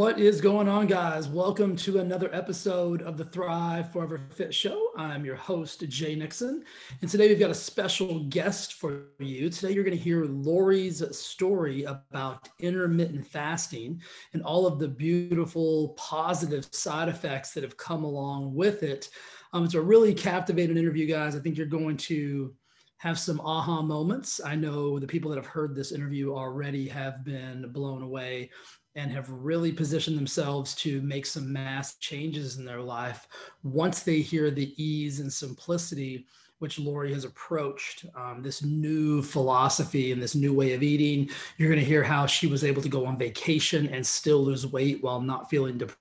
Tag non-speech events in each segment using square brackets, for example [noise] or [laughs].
What is going on, guys? Welcome to another episode of the Thrive Forever Fit Show. I'm your host, Jay Nixon. And today we've got a special guest for you. Today you're going to hear Lori's story about intermittent fasting and all of the beautiful, positive side effects that have come along with it. Um, it's a really captivating interview, guys. I think you're going to have some aha moments. I know the people that have heard this interview already have been blown away and have really positioned themselves to make some mass changes in their life once they hear the ease and simplicity which Lori has approached um, this new philosophy and this new way of eating. You're going to hear how she was able to go on vacation and still lose weight while not feeling depressed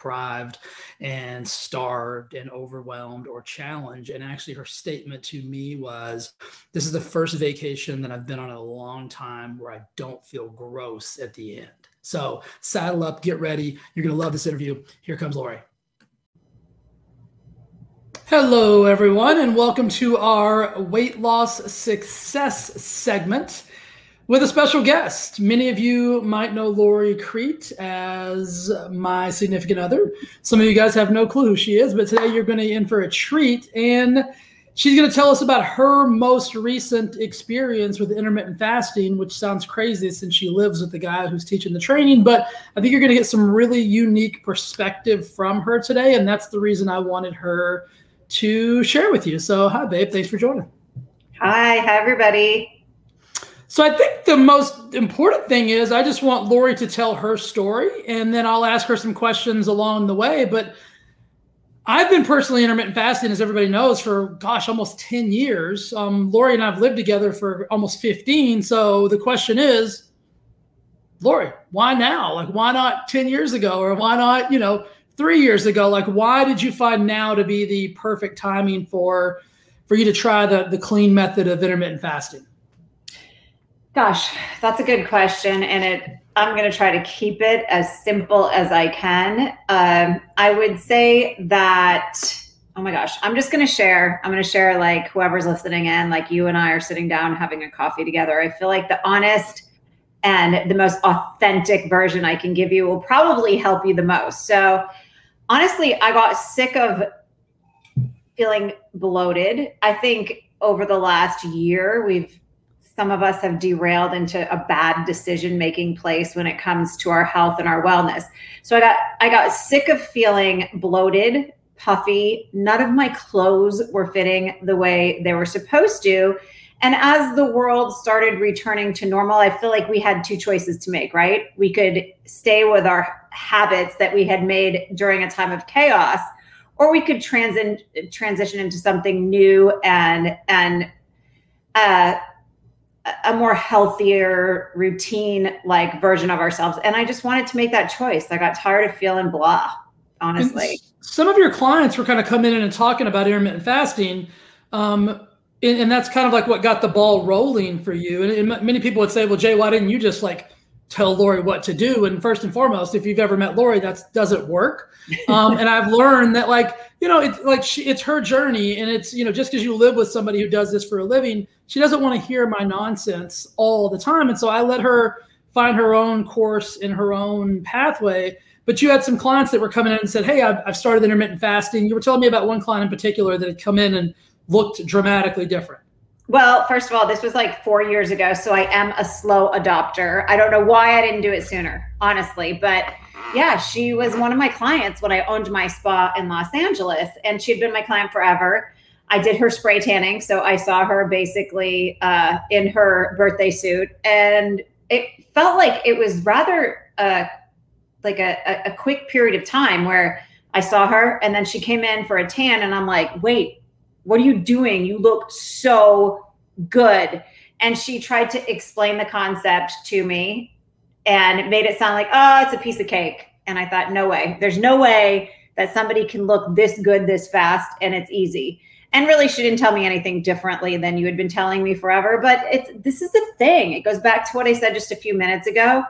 deprived and starved and overwhelmed or challenged. And actually, her statement to me was This is the first vacation that I've been on in a long time where I don't feel gross at the end. So, saddle up, get ready. You're going to love this interview. Here comes Lori. Hello, everyone, and welcome to our weight loss success segment with a special guest. Many of you might know Lori Crete as my significant other. Some of you guys have no clue who she is, but today you're going to in for a treat. And she's going to tell us about her most recent experience with intermittent fasting, which sounds crazy since she lives with the guy who's teaching the training. But I think you're going to get some really unique perspective from her today. And that's the reason I wanted her to share with you. So, hi, babe. Thanks for joining. Hi. Hi, everybody. So I think the most important thing is I just want Lori to tell her story and then I'll ask her some questions along the way. But I've been personally intermittent fasting, as everybody knows, for gosh, almost 10 years. Um, Lori and I have lived together for almost 15. So the question is, Lori, why now? Like, why not 10 years ago? Or why not, you know, three years ago? Like, why did you find now to be the perfect timing for for you to try the, the clean method of intermittent fasting? Gosh, that's a good question, and it. I'm going to try to keep it as simple as I can. Um, I would say that. Oh my gosh, I'm just going to share. I'm going to share like whoever's listening in, like you and I are sitting down having a coffee together. I feel like the honest and the most authentic version I can give you will probably help you the most. So, honestly, I got sick of feeling bloated. I think over the last year, we've some of us have derailed into a bad decision making place when it comes to our health and our wellness. So I got I got sick of feeling bloated, puffy. None of my clothes were fitting the way they were supposed to. And as the world started returning to normal, I feel like we had two choices to make, right? We could stay with our habits that we had made during a time of chaos, or we could transi- transition into something new and and uh, a more healthier routine like version of ourselves. And i just wanted to make that choice. I got tired of feeling blah honestly. And some of your clients were kind of coming in and talking about intermittent fasting um, and, and, that's kind of like what got the ball rolling for you. And, and, many people would say well jay why didn't you just like tell lori what to do? And first and foremost if you've ever met lori that doesn't work? [laughs] Um, and i've learned that like you know it's like she, it's her journey and it's you know just because you live with somebody who does this for a living she doesn't want to hear my nonsense all the time. And so I let her find her own course in her own pathway. But you had some clients that were coming in and said, Hey, I've, I've started intermittent fasting. You were telling me about one client in particular that had come in and looked dramatically different. Well, first of all, this was like four years ago. So I am a slow adopter. I don't know why I didn't do it sooner, honestly. But yeah, she was one of my clients when I owned my spa in Los Angeles. And she'd been my client forever. I did her spray tanning, so I saw her basically uh, in her birthday suit, and it felt like it was rather uh, like a, a quick period of time where I saw her, and then she came in for a tan, and I'm like, "Wait, what are you doing? You look so good." And she tried to explain the concept to me, and made it sound like, "Oh, it's a piece of cake." And I thought, "No way! There's no way." That somebody can look this good this fast and it's easy and really she didn't tell me anything differently than you had been telling me forever but it's this is the thing. It goes back to what i said just a few minutes ago.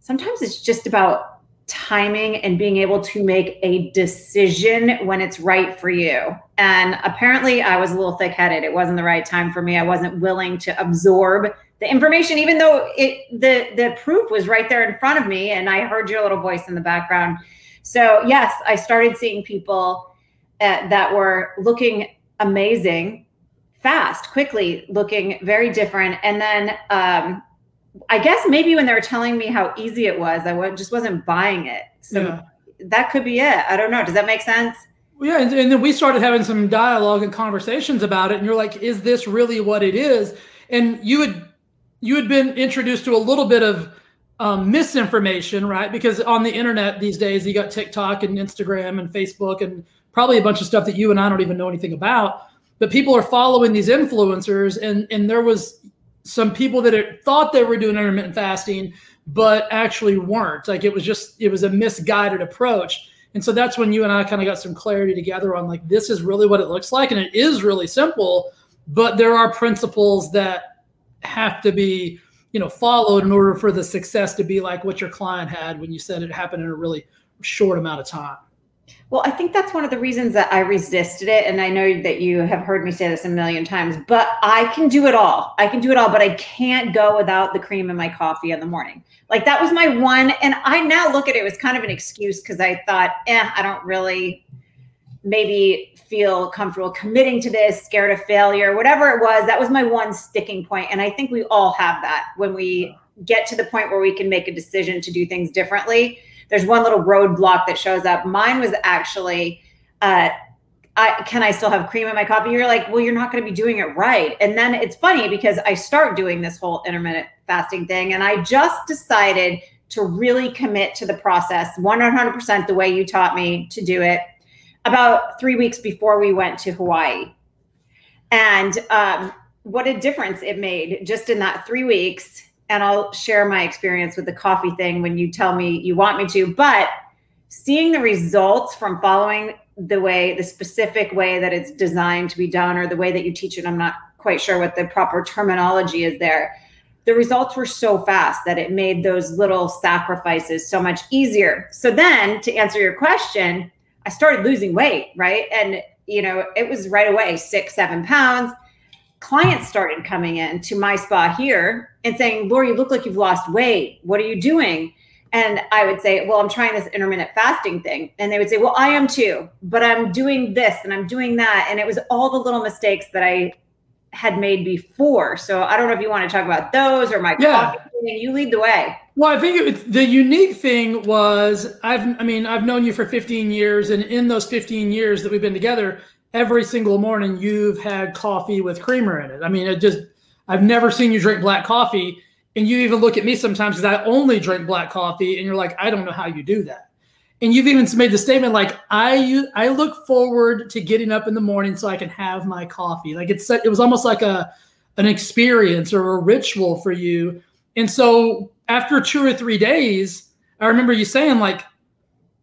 Sometimes it's just about timing and being able to make a decision when it's right for you. And apparently i was a little thick-headed. It wasn't the right time for me. I wasn't willing to absorb the information, even though it the the proof was right there in front of me, and I heard your little voice in the background. So yes, I started seeing people uh, that were looking amazing, fast, quickly, looking very different, and then. Um, I guess maybe when they were telling me how easy it was, I just wasn't buying it. So yeah. that could be it. I don't know. Does that make sense? Yeah, and, and, then we started having some dialogue and conversations about it, and you're like, "Is this really what it is?" And you had you had been introduced to a little bit of um, misinformation, right? Because on the internet these days, you got TikTok and Instagram and Facebook and probably a bunch of stuff that you and I don't even know anything about. But people are following these influencers, and and there was some people that thought they were doing intermittent fasting, but actually weren't. Like it was just it was a misguided approach. And so that's when you and I kind of got some clarity together on like this is really what it looks like, and it is really simple. But there are principles that have to be you know followed in order for the success to be like what your client had when you said it happened in a really short amount of time. Well i think that's one of the reasons that i resisted it and i know that you have heard me say this a million times but i can do it all. I can do it all but i can't go without the cream in my coffee in the morning. Like that was my one and i now look at it as kind of an excuse because i thought eh i don't really maybe feel comfortable committing to this, scared of failure, whatever it was, that was my one sticking point. And I think we all have that when we get to the point where we can make a decision to do things differently. There's one little roadblock that shows up. Mine was actually, uh, I, can I still have cream in my coffee? You're like, well, you're not going to be doing it right. And then it's funny because I start doing this whole intermittent fasting thing, and I just decided to really commit to the process 100% the way you taught me to do it about three weeks before we went to Hawaii. And um, what a difference it made just in that three weeks. And I'll share my experience with the coffee thing when you tell me you want me to. But seeing the results from following the way, the specific way that it's designed to be done, or the way that you teach it, I'm not quite sure what the proper terminology is there. The results were so fast that it made those little sacrifices so much easier. So, then to answer your question, I started losing weight, right? And, you know, it was right away six, seven pounds. Clients started coming in to my spa here and saying, Laura, you look like you've lost weight. What are you doing? And I would say, Well, I'm trying this intermittent fasting thing. And they would say, Well, I am too, but I'm doing this and I'm doing that. And it was all the little mistakes that I had made before. So I don't know if you want to talk about those or my coffee. yeah. You lead the way. Well, I think it, the unique thing was I've I mean I've known you for 15 years, and in those 15 years that we've been together, every single morning you've had coffee with creamer in it. I mean, it just I've never seen you drink black coffee, and you even look at me sometimes because I only drink black coffee, and you're like, I don't know how you do that. And you've even made the statement like I I look forward to getting up in the morning so I can have my coffee. Like it's it was almost like a an experience or a ritual for you. And so after two or three days, I remember you saying like,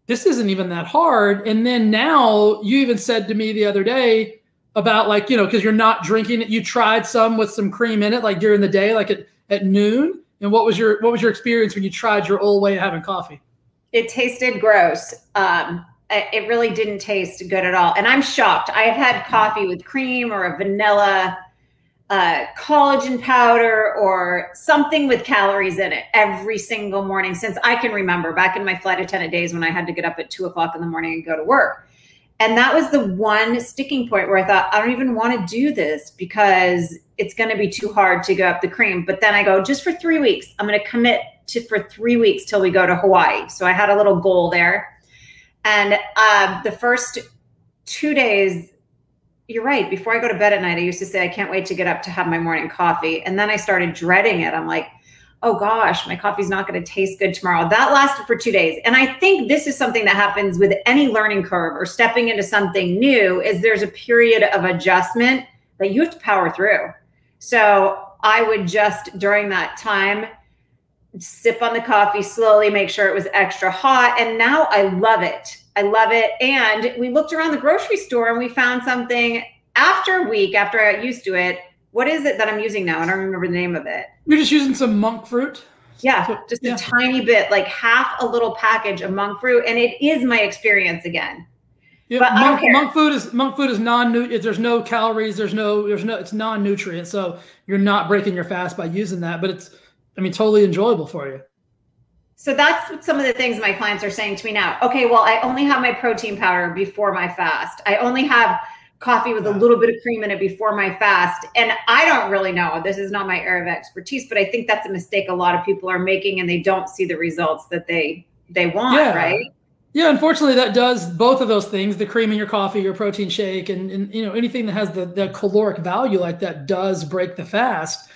this isn't even that hard. And then now you even said to me the other day about like, you know, because you're not drinking it. You tried some with some cream in it, like during the day, like at, at noon. And what was your what was your experience when you tried your old way of having coffee? It tasted gross. Um, it really didn't taste good at all. And I'm shocked. I've had coffee with cream or a vanilla uh, collagen powder or something with calories in it every single morning since I can remember back in my flight attendant days when I had to get up at two o'clock in the morning and go to work. And that was the one sticking point where I thought, I don't even want to do this because it's going to be too hard to go up the cream. But then I go, just for three weeks, I'm going to commit to for three weeks till we go to Hawaii. So I had a little goal there. And uh, the first two days, you're right. Before I go to bed at night, I used to say, I can't wait to get up to have my morning coffee. And then I started dreading it. I'm like, oh gosh, my coffee's not going to taste good tomorrow. That lasted for two days. And I think this is something that happens with any learning curve or stepping into something new is there's a period of adjustment that you have to power through. So I would just during that time sip on the coffee slowly, make sure it was extra hot. And now I love it. I love it. And we looked around the grocery store and we found something after a week after I got used to it. What is it that I'm using now? I don't remember the name of it. You're just using some monk fruit. Yeah, just yeah. a tiny bit, like half a little package of monk fruit. And it is my experience again. Yeah, but monk, monk, food is monk fruit is non there's no calories, there's no there's no it's non nutrient, so you're not breaking your fast by using that. But it's I mean totally enjoyable for you. So that's some of the things my clients are saying to me now. Okay, well I only have my protein powder before my fast. I only have coffee with a little bit of cream in it before my fast. And I don't really know. This is not my area of expertise, but I think that's a mistake a lot of people are making and they don't see the results that they they want, yeah. right? Yeah, unfortunately, that does both of those things: the cream in your coffee, your protein shake, and, and you know anything that has the, the caloric value like that does break the fast.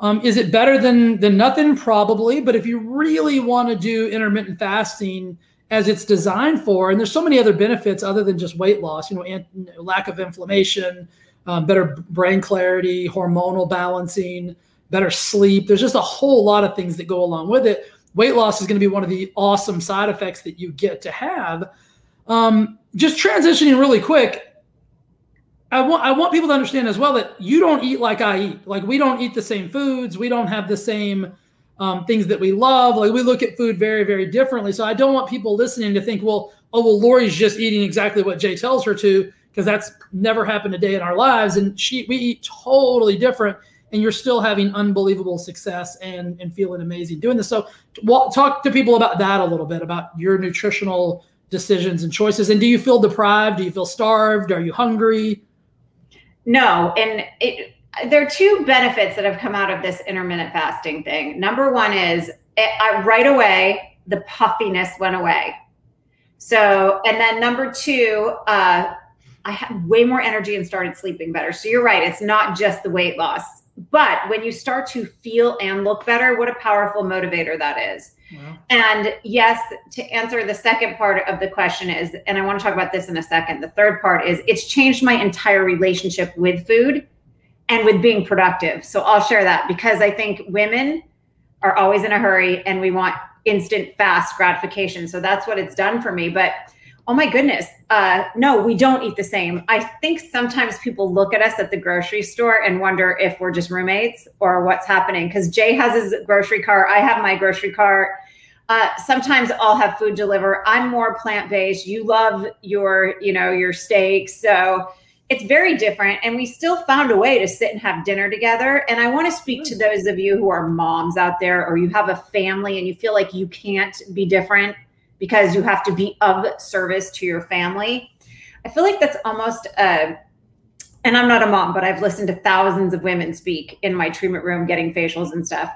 Um, is it better than than nothing? Probably, but if you really want to do intermittent fasting as it's designed for, and there's so many other benefits other than just weight loss. You know, and, lack of inflammation, um, better brain clarity, hormonal balancing, better sleep. There's just a whole lot of things that go along with it weight loss is going to be one of the awesome side effects that you get to have. Um, just transitioning really quick, I want I want people to understand as well that you don't eat like I eat. Like we don't eat the same foods. We don't have the same um, things that we love. Like we look at food very very differently. So I don't want people listening to think, well, oh well, Lori's just eating exactly what Jay tells her to because that's never happened a day in our lives, and she we eat totally different and you're still having unbelievable success and and feeling amazing doing this. So talk to people about that a little bit about your nutritional decisions and choices. And do you feel deprived? Do you feel starved? Are you hungry? No, and it, there are two benefits that have come out of this intermittent fasting thing. Number one is it, I, right away the puffiness went away. So, and then number two, uh, I had way more energy and started sleeping better. So you're right. It's not just the weight loss. But when you start to feel and look better, what a powerful motivator that is. And yes, to answer the second part of the question is, and I want to talk about this in a second. The third part is it's changed my entire relationship with food and with being productive. So I'll share that because I think women are always in a hurry and we want instant, fast gratification. So that's what it's done for me. But oh my goodness, uh, no, we don't eat the same. I think sometimes people look at us at the grocery store and wonder if we're just roommates or what's happening. Because Jay has his grocery cart, I have my grocery cart. Uh, sometimes I'll have food deliver. I'm more plant based. You love your, you know, your steaks, so it's very different. And we still found a way to sit and have dinner together. And I want to speak to those of you who are moms out there, or you have a family and you feel like you can't be different because you have to be of service to your family. I feel like that's almost a, and I'm not a mom, but I've listened to thousands of women speak in my treatment room getting facials and stuff.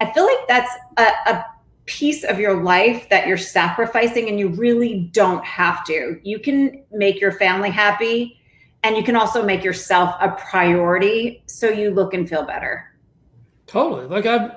I feel like that's a, a piece of your life that you're sacrificing and you really don't have to. You can make your family happy and you can also make yourself a priority so you look and feel better. Totally. Like I've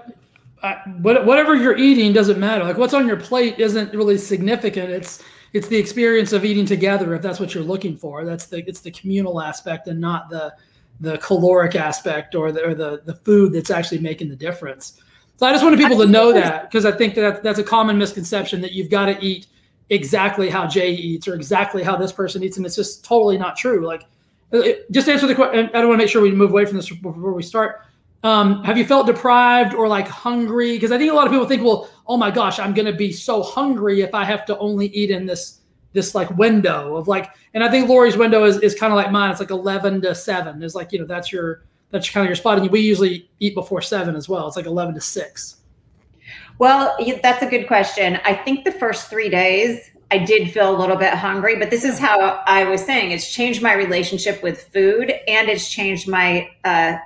I, whatever you're eating doesn't matter. Like what's on your plate isn't really significant. It's it's the experience of eating together if that's what you're looking for. That's the it's the communal aspect and not the the caloric aspect or the or the the food that's actually making the difference. So I just wanted people to know that because I think that that's a common misconception that you've got to eat exactly how Jay eats or exactly how this person eats, and it's just totally not true. Like, uh, just answer the question. I don't want to make sure we move away from this before we start um, have you felt deprived or like hungry? Because I think a lot of people think, well, oh my gosh, I'm going to be so hungry if I have to only eat in this this like window of like. And I think Lori's window is, is kind of like mine. It's like 11 to 7. It's like you know that's your that's kind of your spot. And we usually eat before seven as well. It's like 11 to 6. Well, that's a good question. I think the first three days I did feel a little bit hungry, but this is how I was saying it's changed my relationship with food and it's changed my uh,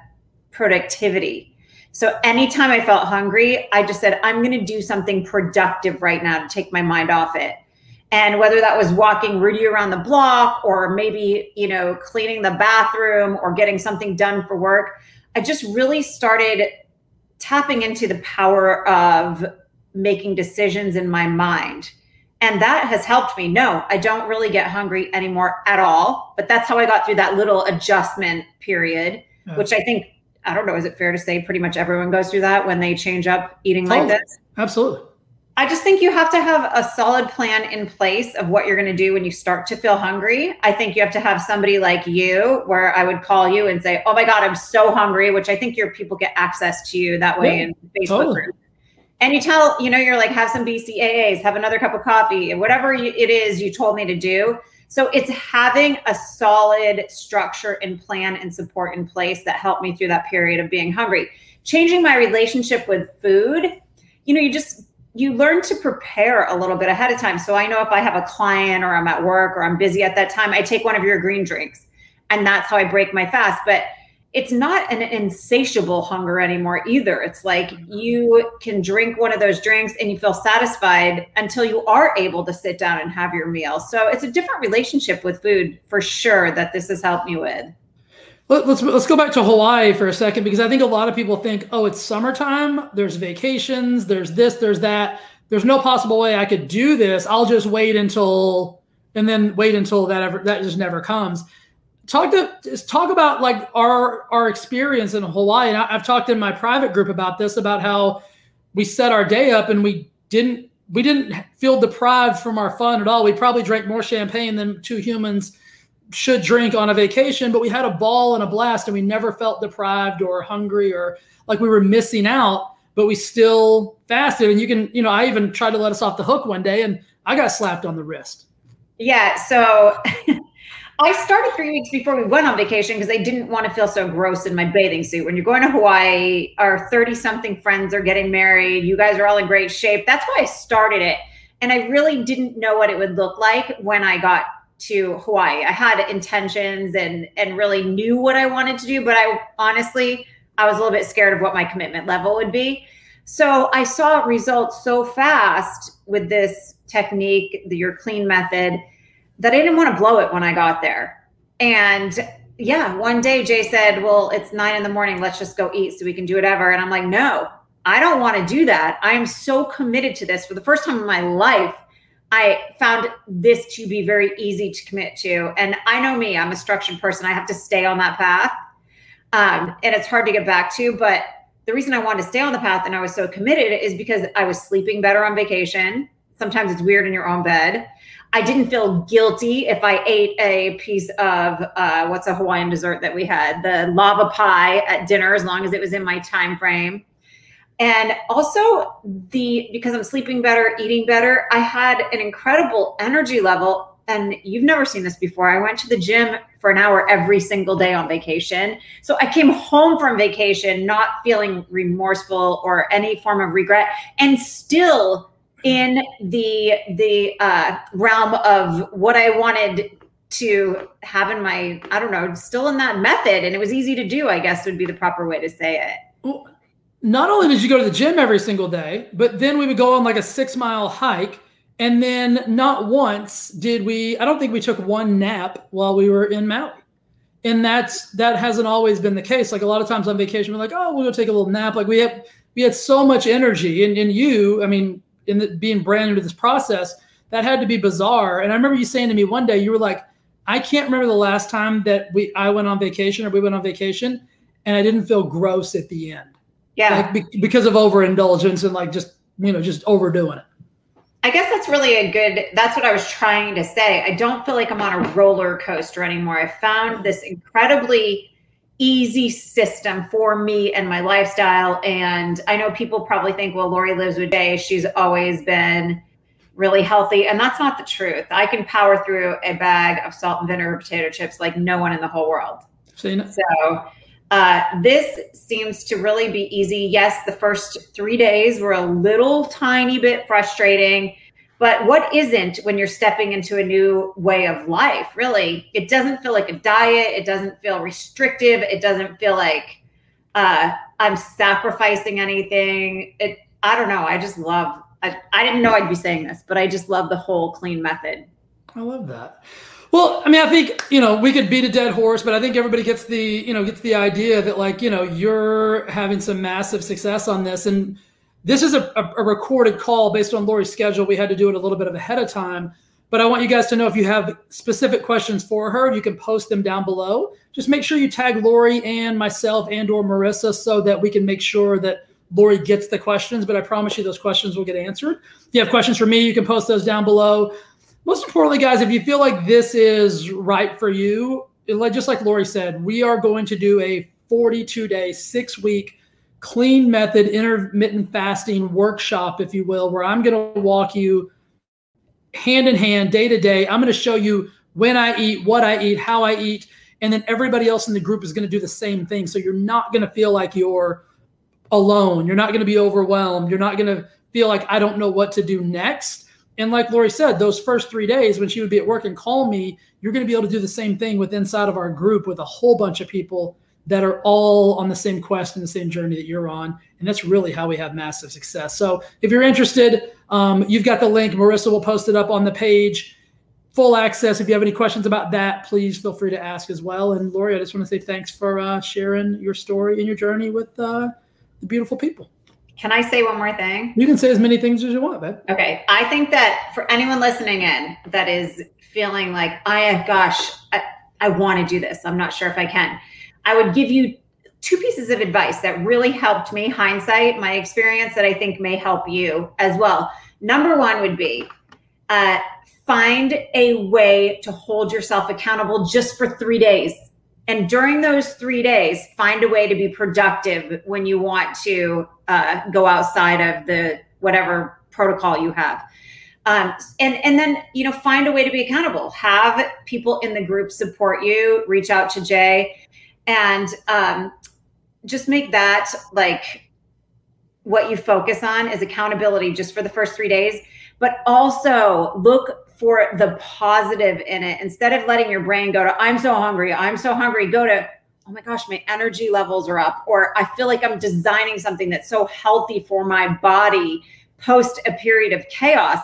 productivity. So anytime I felt hungry, I just said, I'm going to do something productive right now to take my mind off it. And whether that was walking Rudy around the block or maybe, you know, cleaning the bathroom or getting something done for work, I just really started tapping into the power of making decisions in my mind. And that has helped me. No, I don't really get hungry anymore at all. But that's how I got through that little adjustment period, yeah. which I think I don't know, is it fair to say pretty much everyone goes through that when they change up eating totally. like oh, this? Absolutely. I just think you have to have a solid plan in place of what you're going to do when you start to feel hungry. I think you have to have somebody like you where I would call you and say, "Oh my god, I'm so hungry," which I think your people get access to you that way yeah, in Facebook totally. group. And you tell, you know, you're like, have some BCAAs, have another cup of coffee, whatever it is you told me to do So it's having a solid structure and plan and support in place that helped me through that period of being hungry. Changing my relationship with food, you know, you just you learn to prepare a little bit ahead of time. So I know if I have a client or I'm at work or I'm busy at that time, I take one of your green drinks and that's how I break my fast. But it's not an insatiable hunger anymore either. It's like mm-hmm. you can drink one of those drinks and you feel satisfied until you are able to sit down and have your meal. So it's a different relationship with food for sure that this has helped me with. Let's let's go back to Hawaii for a second because I think a lot of people think, oh, it's summertime. There's vacations. There's this. There's that. There's no possible way I could do this. I'll just wait until and then wait until that ever that just never comes talk to just talk about like our our experience in Hawaii. And I, have talked in my private group about this about how we set our day up and we didn't we didn't feel deprived from our fun at all. We probably drank more champagne than two humans should drink on a vacation, but we had a ball and a blast and we never felt deprived or hungry or like we were missing out, but we still fasted. And you can, you know, I even tried to let us off the hook one day and I got slapped on the wrist. Yeah. So [laughs] I started three weeks before we went on vacation because I didn't want to feel so gross in my bathing suit. When you're going to Hawaii, our 30 something friends are getting married. You guys are all in great shape. That's why I started it. And I really didn't know what it would look like when I got to Hawaii. I had intentions and and really knew what I wanted to do, but I honestly I was a little bit scared of what my commitment level would be. So I saw results so fast with this technique, the your clean method that I didn't want to blow it when I got there. And yeah, one day Jay said, Well, it's nine in the morning. Let's just go eat so we can do whatever. And I'm like, No, I don't want to do that. I am so committed to this. For the first time in my life, I found this to be very easy to commit to. And I know me, I'm a structured person. I have to stay on that path. Um, and it's hard to get back to. But the reason I wanted to stay on the path and I was so committed is because I was sleeping better on vacation. Sometimes it's weird in your own bed. I didn't feel guilty if I ate a piece of uh, what's a Hawaiian dessert that we had, the lava pie at dinner, as long as it was in my time frame. And also the because I'm sleeping better, eating better, I had an incredible energy level. And you've never seen this before. I went to the gym for an hour every single day on vacation. So I came home from vacation not feeling remorseful or any form of regret and still in the the uh, realm of what I wanted to have in my I don't know, still in that method, and it was easy to do. I guess would be the proper way to say it. Well, not only did you go to the gym every single day, but then we would go on like a six mile hike. And then not once did we, I don't think we took one nap while we were in Maui. And that's that hasn't always been the case. Like a lot of times on vacation, we're like, oh, we'll go take a little nap. Like we have we had so much energy. And, and you, I mean, in the, being brand new to this process, that had to be bizarre. And I remember you saying to me one day, you were like, I can't remember the last time that we I went on vacation or we went on vacation and I didn't feel gross at the end. Yeah. Like be, because of overindulgence and like just, you know, just overdoing it. I guess that's really a good that's what I was trying to say. I don't feel like I'm on a roller coaster anymore. I found this incredibly easy system for me and my lifestyle. And I know people probably think, well, Lori lives with Jay. She's always been really healthy. And that's not the truth. I can power through a bag of salt and vinegar potato chips like no one in the whole world. So uh, this seems to really be easy. Yes, the first three days were a little tiny bit frustrating but what isn't when you're stepping into a new way of life? Really, it doesn't feel like a diet. It doesn't feel restrictive. It doesn't feel like uh, I'm sacrificing anything. It. I don't know. I just love. I, I didn't know I'd be saying this, but I just love the whole clean method. I love that. Well, I mean, I think you know we could beat a dead horse, but I think everybody gets the you know gets the idea that like you know you're having some massive success on this, and this is a, a, recorded call based on Lori's schedule. We had to do it a little bit of ahead of time. But I want you guys to know if you have specific questions for her, you can post them down below. Just make sure you tag Lori and myself and or Marissa so that we can make sure that Lori gets the questions. But I promise you those questions will get answered. If you have questions for me, you can post those down below. Most importantly, guys, if you feel like this is right for you, just like Lori said, we are going to do a 42 day, six week clean method intermittent fasting workshop, if you will, where I'm going to walk you hand in hand, day to day. I'm going to show you when I eat, what I eat, how I eat, and then everybody else in the group is going to do the same thing. So you're not going to feel like you're alone. You're not going to be overwhelmed. You're not going to feel like I don't know what to do next. And like Lori said, those first three days when she would be at work and call me, you're going to be able to do the same thing with inside of our group with a whole bunch of people that are all on the same quest and the same journey that you're on. And that's really how we have massive success. So if you're interested, um, you've got the link. Marissa will post it up on the page. Full access. If you have any questions about that, please feel free to ask as well. And Lori, I just want to say thanks for uh, sharing your story and your journey with uh, the beautiful people. Can I say one more thing? You can say as many things as you want, babe. Okay. I think that for anyone listening in that is feeling like, I, gosh, I, I want to do this. I'm not sure if I can. I would give you two pieces of advice that really helped me, hindsight, my experience that I think may help you as well. Number one would be uh, find a way to hold yourself accountable just for three days. And during those three days find a way to be productive when you want to uh, go outside of the whatever protocol you have. Um, and and then you know find a way to be accountable. Have people in the group support you. Reach out to jay and um, just make that like what you focus on is accountability just for the first three days but also look for the positive in it. Instead of letting your brain go to i'm so hungry i'm so hungry go to oh my gosh my energy levels are up or i feel like i'm designing something that's so healthy for my body post a period of chaos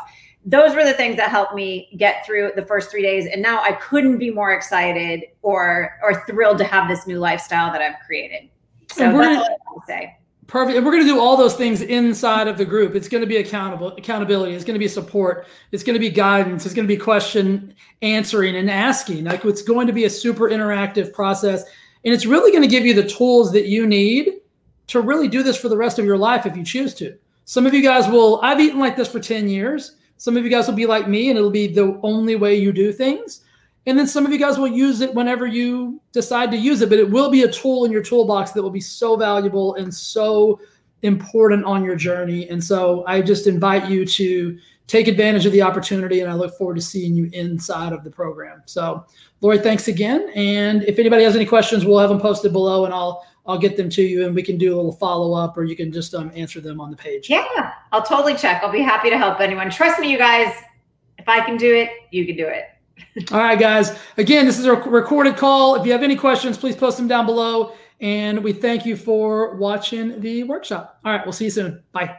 those were the things that helped me get through the first three days and now i couldn't be more excited or or thrilled to have this new lifestyle that i've created so that's all i want to say Perfect. And we're going to do all those things inside of the group. It's going to be accountable accountability. It's going to be support. It's going to be guidance. It's going to be question answering and asking. Like it's going to be a super interactive process. And it's really going to give you the tools that you need to really do this for the rest of your life if you choose to. Some of you guys will, I've eaten like this for 10 years. Some of you guys will be like me and it'll be the only way you do things. And then some of you guys will use it whenever you decide to use it, but it will be a tool in your toolbox that will be so valuable and so important on your journey. And so I just invite you to take advantage of the opportunity and I look forward to seeing you inside of the program. So Lori, thanks again. And if anybody has any questions, we'll have them posted below and I'll I'll get them to you and we can do a little follow up or you can just um, answer them on the page. Yeah, I'll totally check. I'll be happy to help anyone. Trust me, you guys, if I can do it, you can do it. [laughs] All right, guys. Again, this is a recorded call. If you have any questions, please post them down below. And we thank you for watching the workshop. All right, we'll see you soon. Bye.